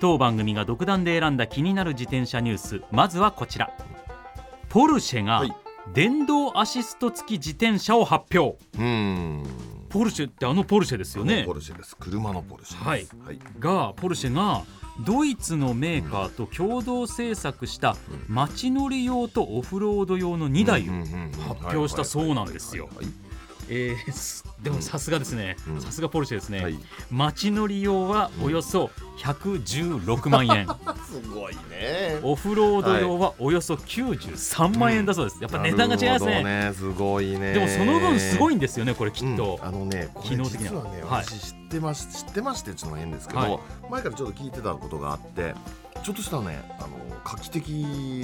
当番組が独断で選んだ気になる自転車ニュース。まずはこちら。ポルシェがはい。電動アシスト付き自転車を発表。うーん。ポルシェってあのポルシェですよね。ポルシェです。車のポルシェです。はい、がポルシェがドイツのメーカーと共同制作した街乗り用とオフロード用の2台を発表したそうなんですよ。はいえーすでもさすがですね。うん。さすがポルシェですね、はい。街乗り用はおよそ116万円。すごいね。オフロード用はおよそ93万円だそうです。やっぱ値段が違いますね。ね。すごいね。でもその分すごいんですよねこれきっと。うん、あのねこれ機能的には。実はね、は知ってます知ってましてちょっと変ですけど、はい。前からちょっと聞いてたことがあってちょっとしたねあの画期的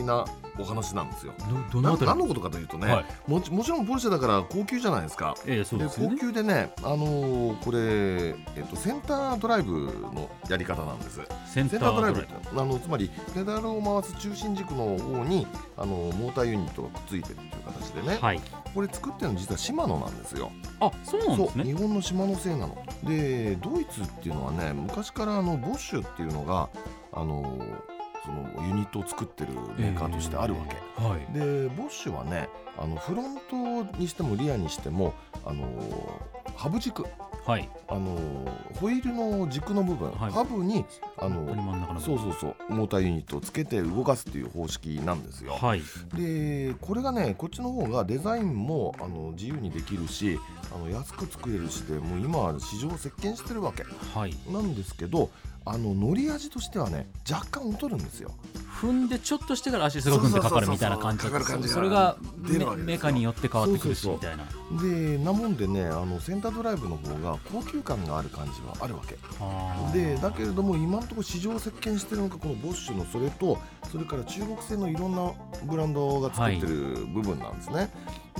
なお話なんですよ。などどのあたり？何のことかというとね、はい。もちもちろんポルシェだから高級じゃないですか。ええそうですよね。級でね、あのーこれ、えっと、センタードライブのやり方なんです。センタードライブ。っーてあのつまりペダルを回す中心軸の方にあのモーターユニットがくっついてるっていう形でね、はい。これ作ってるの実はシマノなんですよ。あそうなんですね。日本の島のせいなの。でドイツっていうのはね昔からあのボッシュっていうのがあのそのユニットを作ってるメーカーとしてあるわけ。はい。でボッシュはねあのフロントにしてもリアにしてもあのハブ軸。はい。あのホイールの軸の部分、はい。ハブにあのそうそうそうモーターユニットをつけて動かすっていう方式なんですよ。はい。でこれがねこっちの方がデザインもあの自由にできるしあの安く作れるしでもう今は市場を席巻してるわけ。はい。なんですけどあの乗り味としてはね若干劣るんですよ。踏んでちょっとしてから足すごくんってかかるみたいな感じだったそれがメカーによって変わってくるしみたいな。でなもんでねあのセンタードライブの方が高級感がある感じはあるわけ。でだけれども今のところ市場を席巻してるのがこのボッシュのそれとそれから中国製のいろんなブランドが作ってる部分なんですね。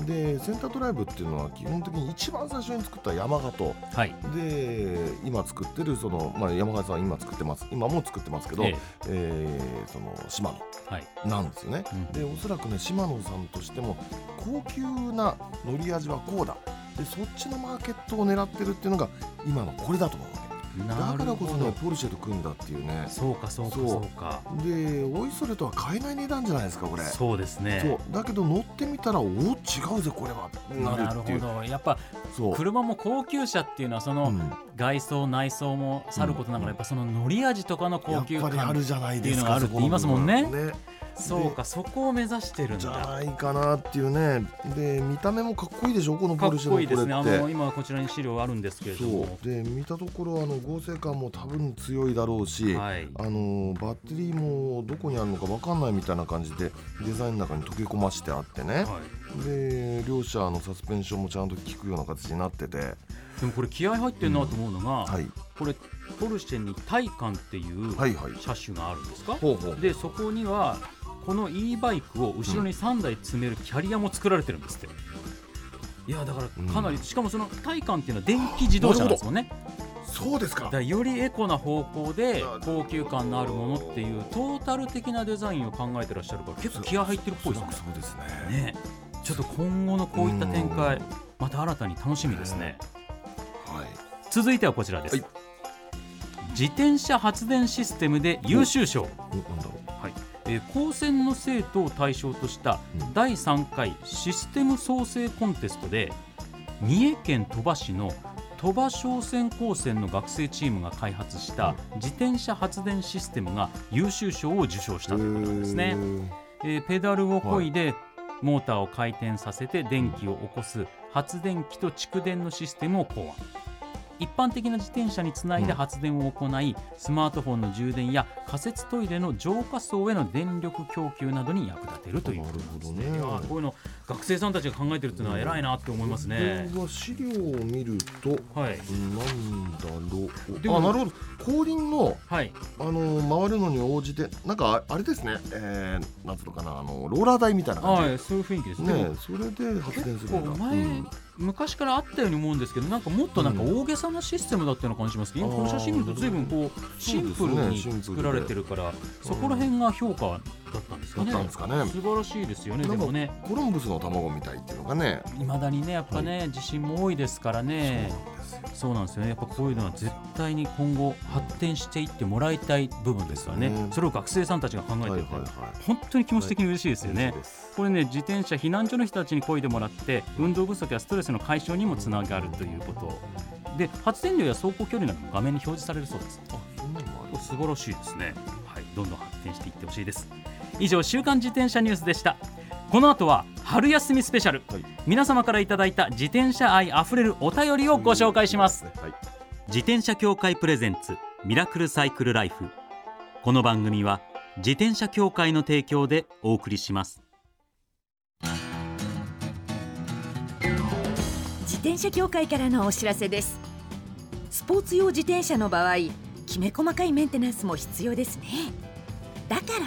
でセンタードライブっていうのは基本的に一番最初に作ったヤマハとはい。で今作ってるその、まあ、山川さんは今作ってます。今も作ってますけど、ええ。ーそのシマノえはい。なんですよね。うんでおそらくねシマノさんとしても高級な乗り味はこうだ。でそっちのマーケットを狙ってるっていうのが今のこれだと思うわけだなからこそねポルシェと組んだっていうね。そうかそうかそうか。でおいそれとは買えない値段じゃないですかこれ。そうですね。そう。だけど乗ってみたらお違うぜこれは。ななるほるっていう。ど。やっぱそう。車も高級車っていうのはそのうん。外装内装もさることながらやっぱその乗り味とかの高級感ぱりあるじゃないですかっていうのがあるって言いますもんね。そこの部分そうかそこを目指してるんじゃだないかなっていうね。で見た目もかっこいいでしょ？このかっポルシェのこれってこいいですね。あの今こちらに資料あるんですけれどそもう。で見たところあの合成感も多分強いだろうし、はい。あのバッテリーもどこにあるのか分かんないみたいな感じでデザインの中に溶け込ましてあってね、はい。で両者のサスペンションもちゃんと効くような形になってて、でもこれ気合入ってるなと思うのが、はい、これポルシェにタイカンっていうはいはい。車種があるんですか、ほうほう。でそこにはこの e バイクを後ろに3台積めるキャリアも作られてるんですって、いやだからかなり、うんしかもそのタイカンっていうのは電気自動車なんですもんね。そうですか。だからよりエコな方向で高級感のあるものっていうトータル的なデザインを考えてらっしゃるから結構気合入ってるっぽいですね。そうですね。ね。ちょっと今後のこういった展開また新たに楽しみですね。はい。続いてはこちらです、はい。自転車発電システムで優秀賞、えー高専の生徒を対象としたうん。第3回システム創生コンテストで三重県鳥羽市の鳥羽商船高専の学生チームが開発した自転車発電システムが優秀賞を受賞したということなんですね。えーペダルを漕いでモーターを回転させて電気を起こす発電機と蓄電のシステムを考案一般的な自転車につないで発電を行い、スマートフォンの充電や仮設トイレの浄化層への電力供給などに役立てるということなんですね。こういうの学生さんたちが考えてるっていうのは偉いなって思いますね。これは資料を見るとはい。なんだろう。でもあなるほど。後輪のはい。あの回るのに応じてなんかあれですね、えー、なんつうのかな。あのローラー台みたいな感じ。はい、そういう雰囲気ですね。ねそれで発電するんだ。結構前うん。昔からあったように思うんですけどなんかもっとなんか大げさなシステムだったような感じしますけど、今この写真見ると随分こうシンプルに作られてるからそ,、こら辺が評価だったんですかだねかね。素晴らしいですよねでもね。コロンブスの卵みたいっていうのがね。いまだにねやっぱね、地震も多いですからね。そうなんですよ。ね。やっぱこういうのは絶対に今後発展していってもらいたい部分ですからね。ねそれを学生さんたちが考えてて、はいはいはい本当に気持ち的に嬉しいですよね、嬉しいこれね自転車避難所の人たちに漕いでもらって運動不足やストレスの解消にもつながるということ。で発電量や走行距離なども画面に表示されるそうです。素晴らしいですね。はいどんどん発展していってほしいです。以上週刊自転車ニュースでしたこの後は春休みスペシャル、はい。皆様からいただいた自転車愛あふれるお便りをご紹介します。はい。自転車協会プレゼンツミラクルサイクルライフ。この番組は自転車協会の提供でお送りします。自転車協会からのお知らせです。スポーツ用自転車の場合きめ細かいメンテナンスも必要ですね。だから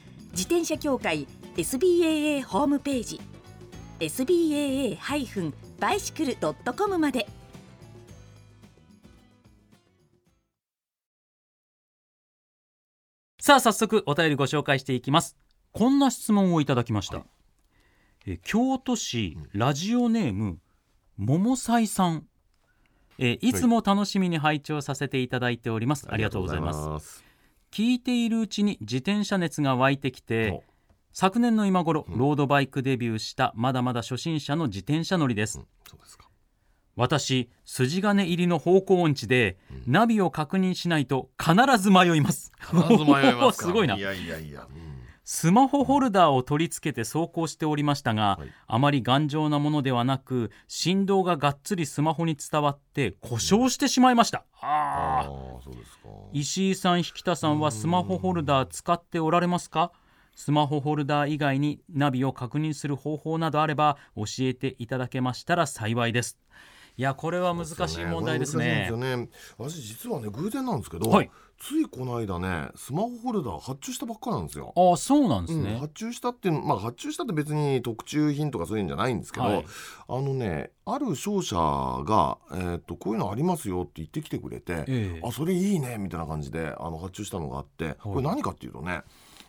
自転車協会 SBAA ホームページ SBAA-bicycle.com まで。さあ早速お便りご紹介していきます。こんな質問をいただきました、え京都市ラジオネーム桃斎さん。えいつも楽しみに拝聴させていただいております、ありがとうございます。す聞いているうちに自転車熱が湧いてきてお昨年の今頃うん。ロードバイクデビューしたまだまだ初心者の自転車乗りです、うん。ですか。私筋金入りの方向音痴で、ナビを確認しないと必ず迷います。まず迷いますか。すごいな。いやいやいや、うんスマホホルダーを取り付けて走行しておりましたが、はい。あまり頑丈なものではなく振動ががっつりスマホに伝わって故障してしまいました、あああーそうですか。石井さん引田さんはスマホホルダー使っておられますか？スマホホルダー以外にナビを確認する方法などあれば教えていただけましたら幸いですいやこれは難しい問題ですね。すよね。私実はね偶然なんですけど、はい。ついこの間ねスマホホルダー発注したばっかなんですよ。ああそうなんですうんね、発注したっていうのまあ発注したって別に特注品とかそういうんじゃないんですけど、はい。あのねある商社が、えー、とこういうのありますよって言ってきてくれて、ええ。あそれいいねみたいな感じであの発注したのがあって、これ何かっていうとね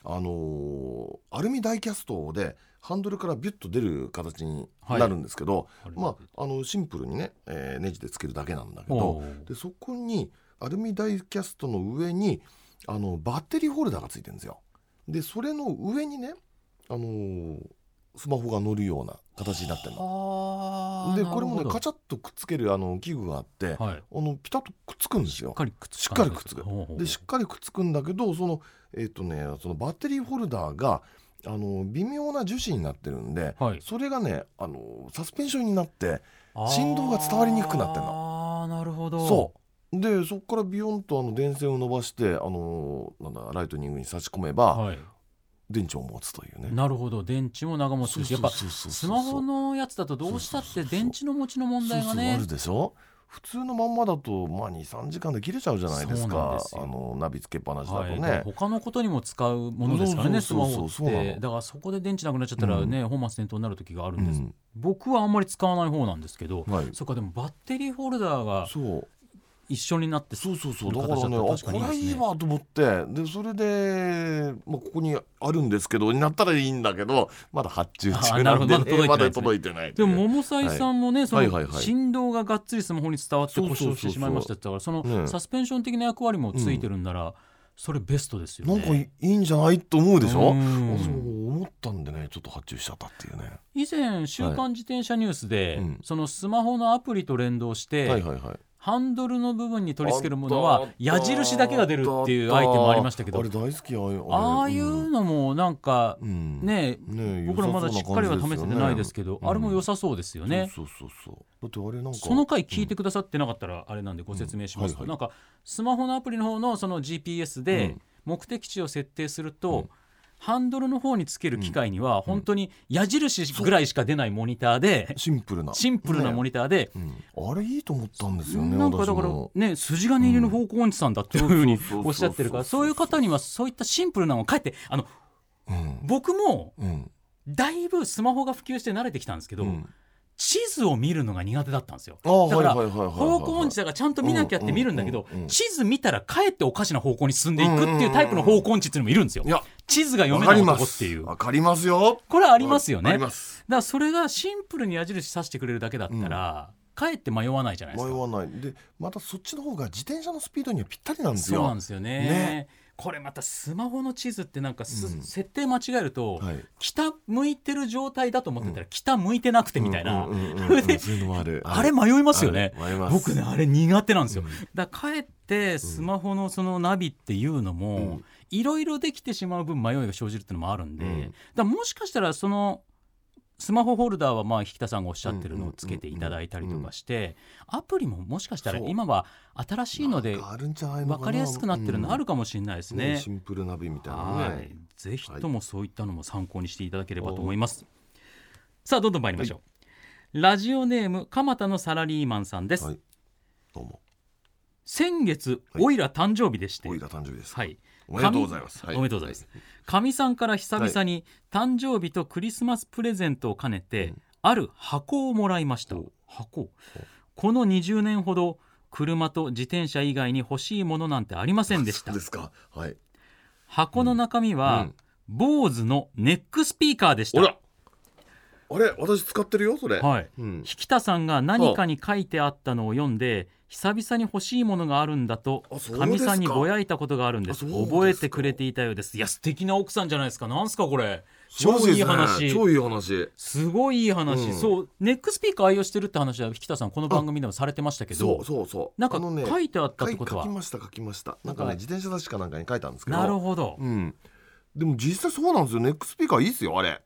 あのーアルミダイキャストでハンドルからビュッと出る形になるんですけど、はいまああのシンプルにね、えーネジでつけるだけなんだけおどうでそこにアルミダイキャストの上にあのバッテリーホルダーがついてるんですよ。でそれの上にね、あのースマホが乗るような形になってるの。あでこれもねカチチャッとくっつけるあの器具があって、はい。あのピタッとくっつくんですよ。しっ。かりくっつしっかりくでしっかりくっつくんだけどそのえっ、とねそのバッテリーホルダーがあの微妙な樹脂になってるんで、はい。それがねあのサスペンションになって振動が伝わりにくくなってんああなるほど。そう。でそこからビヨンとあの電線を伸ばしてあのなんだライトニングに差し込めば、はい電池を持つというね。なるほど。電池も長持ちやっぱスマホのやつだとどうしたって電池の持ちの問題がそうそうあねるでしょ？普通のまんまだとまあ23時間で切れちゃうじゃないですか。あのナビつけっぱなしだとはい、ね、他のことにも使うものですからねスマホってだからそこで電池なくなっちゃったらね、本末転倒になる時があるんです、うん。僕はあんまり使わない方なんですけど、はい。そっかでもバッテリーホルダーがそう一緒になってそうそうそう。いだからねあこれいいいわと思って。でそれで、まあ、ここにあるんですけどになったらいいんだけどまだ発注中あなるほど。なんで、ね、まだ届いてないで。も桃斎さんもね、そのはいはいはい。振動ががっつりスマホに伝わってそうそうそうそう。故障してしまいましたって言ったからそのねサスペンション的な役割もついてるんなら、それベストですよね。なんかいいんじゃないと思うでしょ？うん。私も思ったんでねちょっと発注しちゃったっていうね。以前「週刊自転車ニュースで」うん。そのスマホのアプリと連動して、はいはいはいハンドルの部分に取り付けるものは矢印だけが出るっていうアイテムもありましたけど。あれ大好きああいうああいうのもなんかうん。ねね僕らまだしっかりは試せてないですけど、あれも良さそうですよね。そうそうそうそう。だってあれなんか。その回聞いてくださってなかったらあれなんでご説明しますと、うん。はいはい。なんかスマホのアプリの方のその GPS うでん。目的地を設定すると、うんハンドルの方につける機械には本当に矢印ぐらいしか出ないモニターで、シンプルな。シンプルなモニターで、あれいいと思ったんですよねなんかだからね筋金入りの方向音痴さんだっていうふうにおっしゃってるからそういう方にはそういったシンプルなのをかえってあのうん。僕もうん。だいぶスマホが普及して慣れてきたんですけど、うん地図を見るのが苦手だったんですよ。だから方向音痴だからちゃんと見なきゃって見るんだけどうんうんうんうん。地図見たらかえっておかしな方向に進んでいくっていうタイプの方向音痴っていうのもいるん。ですよ地図が読めない男っていう。わかります。よ。これはありますよね。だからそれがシンプルに矢印さしてくれるだけだったら、かえって迷わないじゃないですか。迷わない。でまたそっちの方が自転車のスピードにはぴったりなんですよ。そうなんですよね。ねこれまたスマホの地図ってなんかす、うん。設定間違えると、はい。北向いてる状態だと思ってたら、北向いてなくてみたいな、あれ。迷いますよね。僕ねあれ苦手なんですよ、うん。だからかえってスマホのそのナビっていうのもうん。いろいろできてしまう分迷いが生じるっていうのもあるんで、うん。だもしかしたらそのスマホホルダーはまあ引田さんがおっしゃってるのをつけていただいたりとかしてアプリももしかしたら今は新しいので分かりやすくなってるのあるかもしれないですね。シンプルナビみたいなはい。ね、ぜひともそういったのも参考にしていただければと思います。さあどんどん参りましょう。ラジオネーム蒲田のサラリーマンさんです。はい。どうも。先月、はい。おいら誕生日でして、おいら誕生日です。はい、おめでとうございます。おめでとうございます。かみさんから久々に誕生日とクリスマスプレゼントを兼ねて、うん。ある箱をもらいました。お。箱。この20年ほど車と自転車以外に欲しいものなんてありませんでした。そう。ですか。はい。箱の中身は、坊主のネックスピーカーでした。あれ？私使ってるよ？それ。はい。うん。引田さんが何かに書いてあったのを読んで久々に欲しいものがあるんだとかか。みさんにぼやいたことがあるんです。覚えてくれていたようです。いや素敵な奥さんじゃないですか。なんすかこれ。超いい話。超いい話。すごいいい話、うん。そうネックスピーカー愛用してるって話は引田さんこの番組でもされてましたけそどうそうそう。なんか書いてあったってことは？きました書きました。なんかはいね自転車雑誌かなんかに書いたんですけど。なるほど、うん。でも実際そうなんですよ。ネックスピーカーいいですよあれ。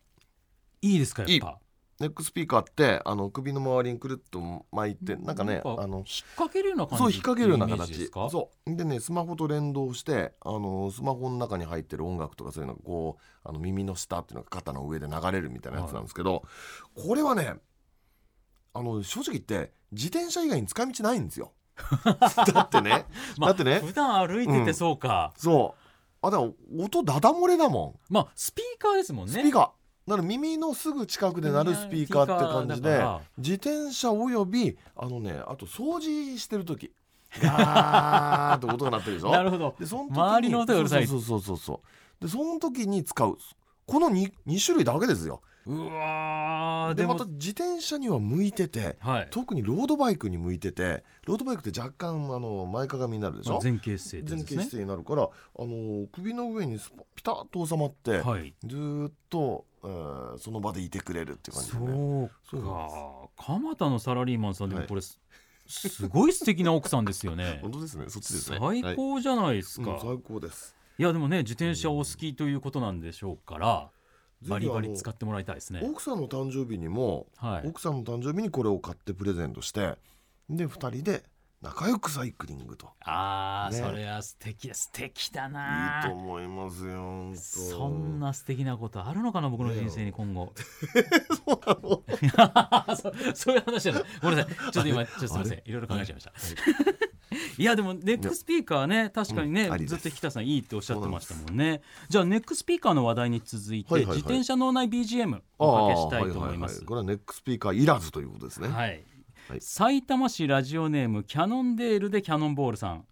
いいですかやっぱ？ネックスピーカーってあの首の周りにくるっと巻いてなんかねあの引っ掛けるような感じそう引っ掛けるような形。すか？そう。でねスマホと連動してあのスマホの中に入ってる音楽とかそういうのがこうあの耳の下っていうのが肩の上で流れるみたいなやつなんですけど、これはねあの正直言って自転車以外に使い道ないんですよ。だってねまあだってね普段歩いててそうか、そう。あだ音ダダ漏れだもん。まあスピーカーですもんね。スピーカーだから耳のすぐ近くで鳴るスピーカーって感じで自転車およびあのねあと掃除してる時。ガーって音が鳴ってるでしょ？なるほど。でその時に周りの音がうるさい。そうそうそうそうでその時に使う。この 2, 2種類だけですようわーでまた自転車には向いててはい。特にロードバイクに向いててロードバイクって若干あの前かがみになるでしょ？前傾姿勢ってや前傾姿勢になるからあの首の上にピタッと収まって、はい。ずーっと、えーその場でいてくれるっていう感じでね。そうか。蒲田のサラリーマンさんでもはい。これすすごい素敵な奥さんですよね。本当ですね。そっちですね。最はい。高じゃないですか、うん最高です。いやでもね自転車お好きということなんでしょうからバリバリ使っってもらいたいですね。奥さんの誕生日にも、はい。奥さんの誕生日にこれを買ってプレゼントしてで2人で仲良くサイクリングと。ああ、ね。それは素敵素敵だいな。いと思いますよそんな素敵なことあるのかな僕の人生に今後。そうなの？そ そういう話じゃない。ごめんなさい。ちょっと今ちょっとすみません。いろいろ考えちゃいました。いやでもネックスピーカーね確かにね、うんずっと北さんいいっておっしゃってましたもんね。じゃあネックスピーカーの話題に続いて、はいはいはい。自転車脳内 BGM おかけしたいと思います。あーはははこれはネックスピーカーいらずということですね、はい、はい埼玉市ラジオネームキャノンデールでキャノンボールさん。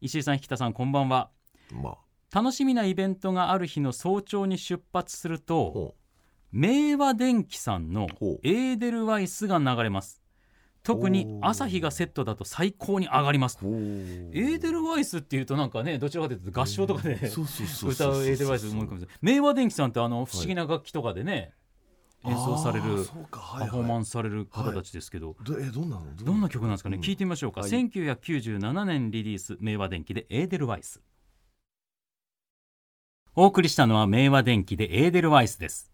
石井さん引田さんこんばんは。まあ。楽しみなイベントがある日の早朝に出発するとほ明和電機さんのエーデルワイスが流れます特に朝日がセットだと最高に上がります。エーデルワイスっていうとなんかねどちらかというと合唱とかで歌うエーデルワイス思い込むんです明和電機さんってあの不思議な楽器とかでね、演奏されるはパいはい。フォーマンスされる方たちですけど、どえどんなの？どんな曲？なんですかね、うん。聞いてみましょうか、はい。1997年リリース明和電機でエーデルワイス。お送りしたのは明和電機でエーデルワイスです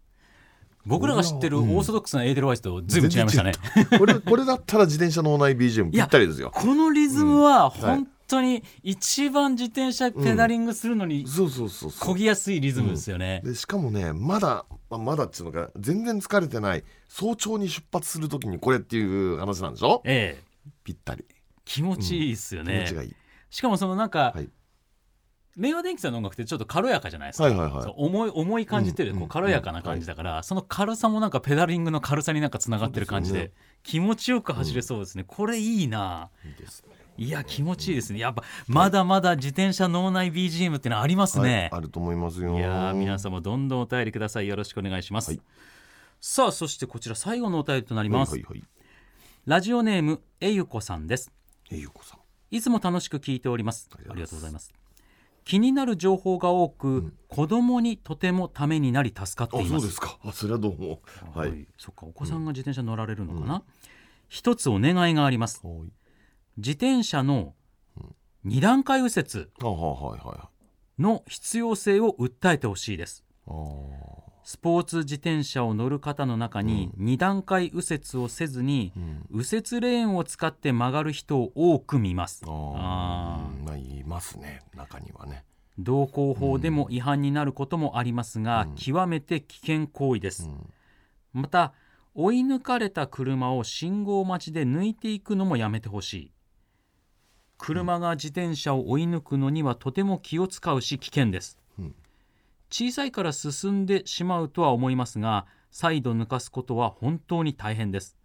僕らが知ってるオーソドックスなエーデルワイスと随分違いましたね、これこれだったら自転車の内 BGM ぴったりですよ。このリズムは本当に一番自転車ペダリングするのにそうそうそうそう。漕ぎやすいリズムですよね、でしかもねまだまあまだっていうのが全然疲れてない。早朝に出発するときにこれっていう話なんでしょ？ええ。ぴったり。気持ちいいですよ気ね持ちがいい、しかもそのなんか、はい明和電機さんの音楽ってちょっと軽やかじゃないですか、はいはいはい。重い重い感じっていうよりこうんう軽やかな感じだから、その軽さもなんかペダリングの軽さになんかつながってる感じでそうです気持ちよく走れそうですね、これいいな。いいですね。いや気持ちいいですね。やっぱまだまだ自転車脳内 BGM ってのはありますね、はい、あると思いますよ。いやー皆さ様どんどんお便りください。よろしくお願いします、はい。さあそしてこちら最後のお便りとなりんます、はいはいはい。ラジオネームえゆこさんです。えゆこさん。いつも楽しく聞いております。ありがとうございます。気になる情報が多く、ん。子供にとてもためになり助かってあいま。そうですすか。あそれはどうも。はい、はい、そっか、お子さんが自転車乗られるのかな？一つお願いがあります。はい。自転車の二段階右折の必要性を訴えてほしいです。あースポーツ自転車を乗る方の中に二段階右折をせずに、うん。右折レーンを使って曲がる人を多く見ます。ああいますね。中にはね、道交法でも違反になることもありますが、うん。極めて危険行為です、うん。また追い抜かれた車を信号待ちで抜いていくのもやめてほしい。車が自転車を追い抜くのにはとても気を使うし危険です、うん小さいから進んでしまうとは思いますが再度抜かすことは本当に大変です。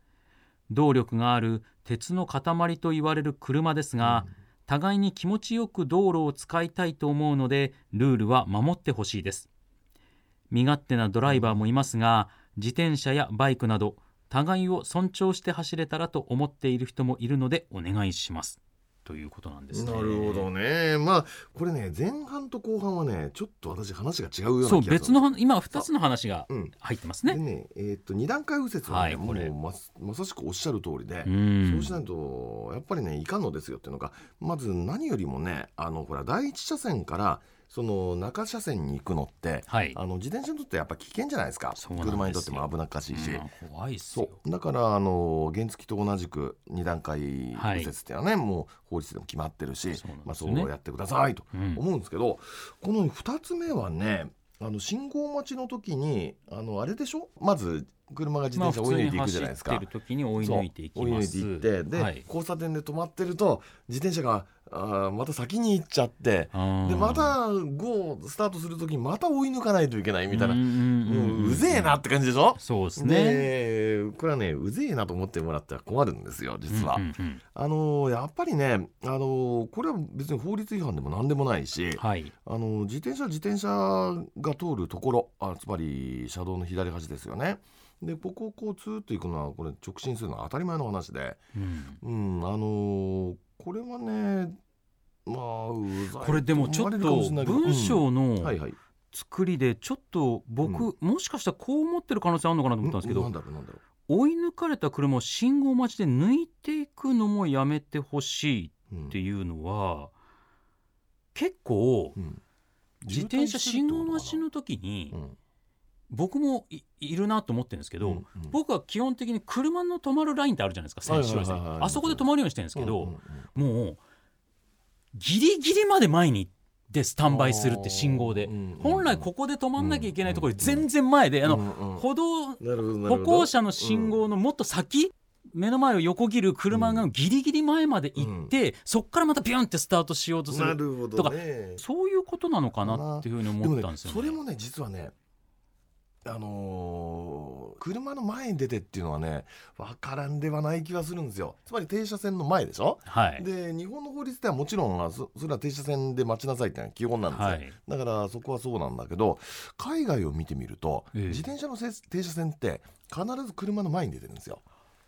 動力がある鉄の塊と言われる車ですが、互いに気持ちよく道路を使いたいと思うのでルールは守ってほしいです。身勝手なドライバーもいますが自転車やバイクなど互いを尊重して走れたらと思っている人もいるのでお願いします。ということなんですね。なるほどね。まあこれね前半と後半はねちょっと私話が違うような気がする。そう別の話今2つの話がうん。入ってますね。でねえーっと二段階右折はね、はいままさしくおっしゃる通りで、うん。そうしないとやっぱりねいかんのですよっていうのがまず何よりもねあのほら第一車線からその中車線に行くのってはい。あの自転車にとってやっぱ危険じゃないですか。車にとっても危なっかしいし、うん怖いっすそよう。だからあの原付と同じく二段階右はい。折っていうのはね、もう法律でも決まってるしそうなんまあ、そうやってくださいとうん。思うんですけど、この2つ目はねあの信号待ちの時にあのあれでしょ？まず車が自転車を追い抜いていくじゃないですか。まあ普通に走ってる時に追い抜いていき追い抜ますいていってで、はい。交差点で止まってると自転車があーまた先に行っちゃってでまた GO スタートする時にまた追い抜かないといけないみたいな、うぜえなって感じでしょ？そうですね。でこれはねうぜえなと思ってもらっては困るんですよ実は。あのーやっぱりね、あのーこれは別に法律違反でも何でもないし、はい。あのー自転車自転車が通るところあつまり車道の左端ですよね。でここをこうツーッと行くのはこれ直進するのは当たり前の話で、うん。うん、あのーこれはねまあこれでもちょっと文章うんの作りでちょっと僕、もしかしたらこう思ってる可能性あるのかなと思ったんですけど、なんだろうなんだろ追い抜かれた車を信号待ちで抜いていくのもやめてほしいっていうのは結構うん。自転車信号待ちの時にうん僕もいいるなと思ってるんですけど、うんうん。僕は基本的に車の止まるラインってあるじゃないですか選手はあそこで止まるようにしてるんですけど、うんうんうん。もうギリギリまで前に行ってスタンバイするって信号で、うんうん本来ここで止まんなきゃいけないところで全然前で、あのうんうん。歩道なるほどなる歩ほど。行者の信号のもっと先、目の前を横切る車がギリギリ前まで行って、そこからまたビュンってスタートしようとする。とかどね。そういうことなのかなっていうふうに思ったんですよ、ねそれもね実はねあのー車の前に出てっていうのはね分からんではない気がするんですよ。つまり停車線の前でしょ？はい。で日本の法律ではもちろんあそそれは停車線で待ちなさいってのは基本なんですよ、はい。だからそこはそうなんだけど海外を見てみると、ええ。自転車のせ停車線って必ず車の前に出てるんですよ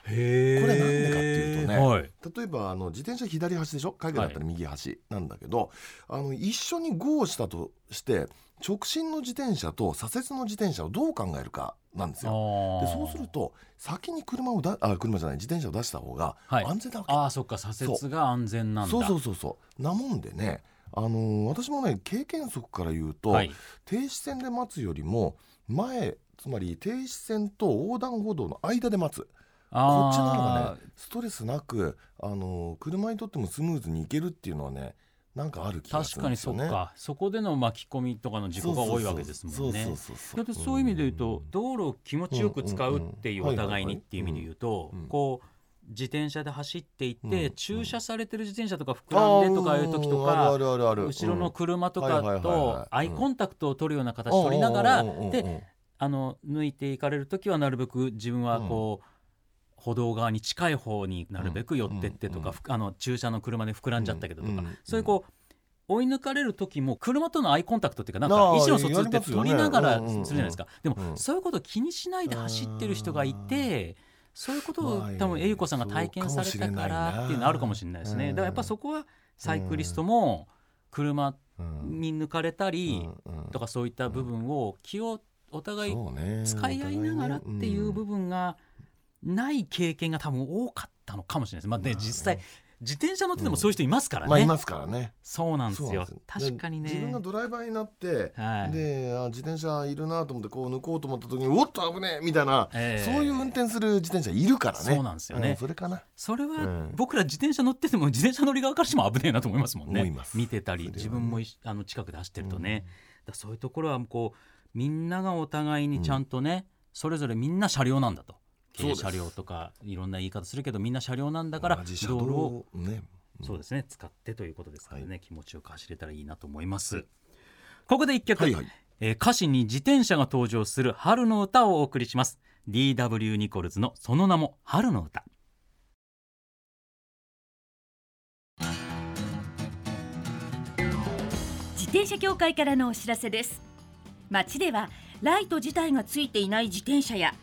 これなんでかっていうとねはい。例えばあの自転車左端でしょ？海外だったら右端なんだけど、あの一緒に GO したとして直進の自転車と左折の自転車をどう考えるかなんですよ。あー。でそうすると先に車をだあ車じゃない自転車を出した方がはい。安全なわけ、あーそっか左折が安全なんだ。そう。そうそうそう。なもんでねあのー私もね経験則から言うと、はい。停止線で待つよりも前つまり停止線と横断歩道の間で待つこっちの方があねストレスなくあの車にとってもスムーズに行けるっていうのはねなんかある気がす確かにそっるんですよね。か。そこでの巻き込みとかの事故が多いわけですもんね。そうそうそうだってそういう意味で言うと道路を気持ちよく使うっていううんうんうんお互いにっていう意味で言うとうん。うん。こう自転車で走っていってうん。駐車されてる自転車とか膨らんでとかいう時とか後ろの車とかとアイコンタクトを取るような形取りながらでであの抜いていかれる時はなるべく自分はこう、歩道側に近い方になるべく寄ってってとか、あの駐車の車で膨らんじゃったけどとか、そういうこう追い抜かれる時も車とのアイコンタクトっていうかなんか意思の疎通って取りながらするじゃないですか、でも、うんそういうことを気にしないで走ってる人がいてそういうことを多分えゆこさんが体験されたからっていうのあるかもしれないですね。だからやっぱそこはサイクリストも車に抜かれたりとかそういった部分を気をお互い使い合いながらっていう部分がない経験が多分多かったのかもしれないです。まあね、実際自転車乗っててもそういう人いますからね。まあいますからね。そうなんですよ。す。よ。確かにね。自分がドライバーになって、はい。であ自転車いるなと思ってこう抜こうと思った時におっと危ねえみたいな、ええ。そういう運転する自転車いるからね。そうなんですよね。それかな。それはうん。僕ら自転車乗ってても自転車乗り側からしても危ねえなと思いますもんね。見てたり自分もいあの近くで走ってるとね、だからそういうところはこうみんながお互いにちゃんとね、それぞれみんな車両なんだとそうです。軽車両とかいろんな言い方するけどみんな車両なんだから道路を道ねそうですね。使ってということですからね、は気持ちよく走れたらいいなと思います。ここで一曲、はいはい。えー歌詞に自転車が登場する春の歌をお送りします。DW ニコルズのその名も春の歌。自転車協会からのお知らせです。街ではライト自体がついていない自転車や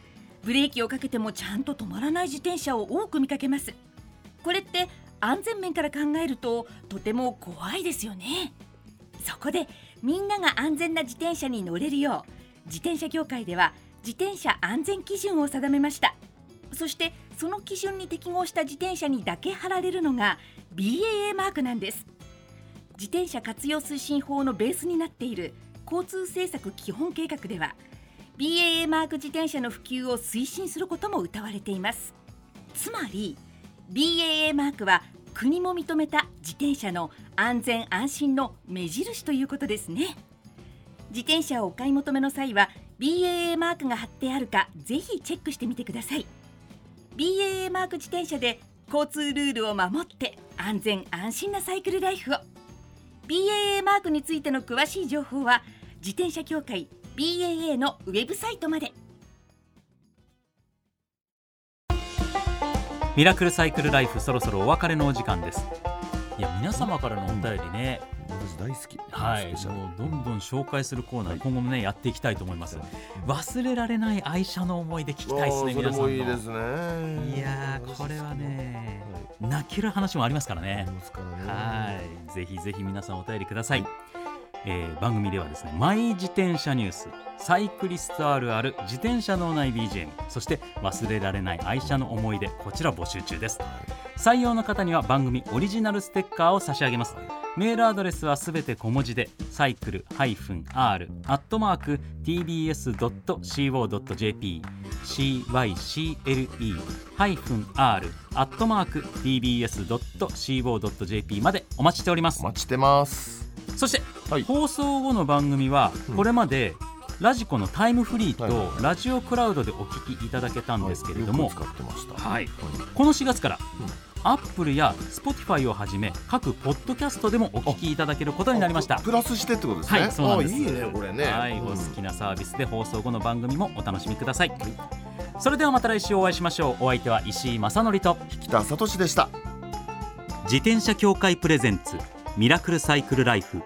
ブレーキをかけてもちゃんと止まらない自転車を多く見かけます。これって安全面から考えるととても怖いですよね。そこでみんなが安全な自転車に乗れるよう自転車協会では自転車安全基準を定めました。そしてその基準に適合した自転車にだけ貼られるのが BAA マークなんです。自転車活用推進法のベースになっている交通政策基本計画では BAA マーク自転車の普及を推進することも謳われています。つまり BAA マークは国も認めた自転車の安全安心の目印ということですね。自転車をお買い求めの際は BAA マークが貼ってあるかぜひチェックしてみてください。BAA マーク自転車で交通ルールを守って安全安心なサイクルライフを。BAA マークについての詳しい情報は自転車協会 BAA のウェブサイトまで。ミラクルサイクルライフそろそろお別れのお時間です。いや皆様からのお便りね、私大好き。はいもうどんどん紹介するコーナー、はい。今後もねやっていきたいと思います。忘れられない愛車の思い出聞きたいですね皆さんの。もいいですね。いやーこれはねはい。泣ける話もありますからあねりますからね。はい。ぜひぜひ皆さんお便りください、えー番組ではですねマイ自転車ニュースサイクリストあるある自転車脳内 BGM そして忘れられない愛車の思い出こちら募集中です。採用の方には番組オリジナルステッカーを差し上げます。メールアドレスはすべて小文字でサイクル -r アットマーク tbs.co.jp cycle-r アットマーク tbs.co.jp までお待ちしております。お待ちしてます。そして、はい。放送後の番組はこれまで、ラジコのタイムフリーとラジオクラウドでお聞きいただけたんですけれども、よく使ってました。はい。この4月から、アップルや Spotify をはじめ各ポッドキャストでもお聞きいただけることになりました。プラスしてってことですね。はいそうなんです。あいいねこれね。はい、うん。お好きなサービスで放送後の番組もお楽しみください、それではまた来週お会いしましょう。お相手は石井正則と北里志でした。自転車協会プレゼンツミラクルサイクルライフ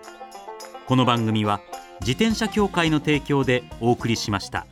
この番組は自転車協会の提供でお送りしました。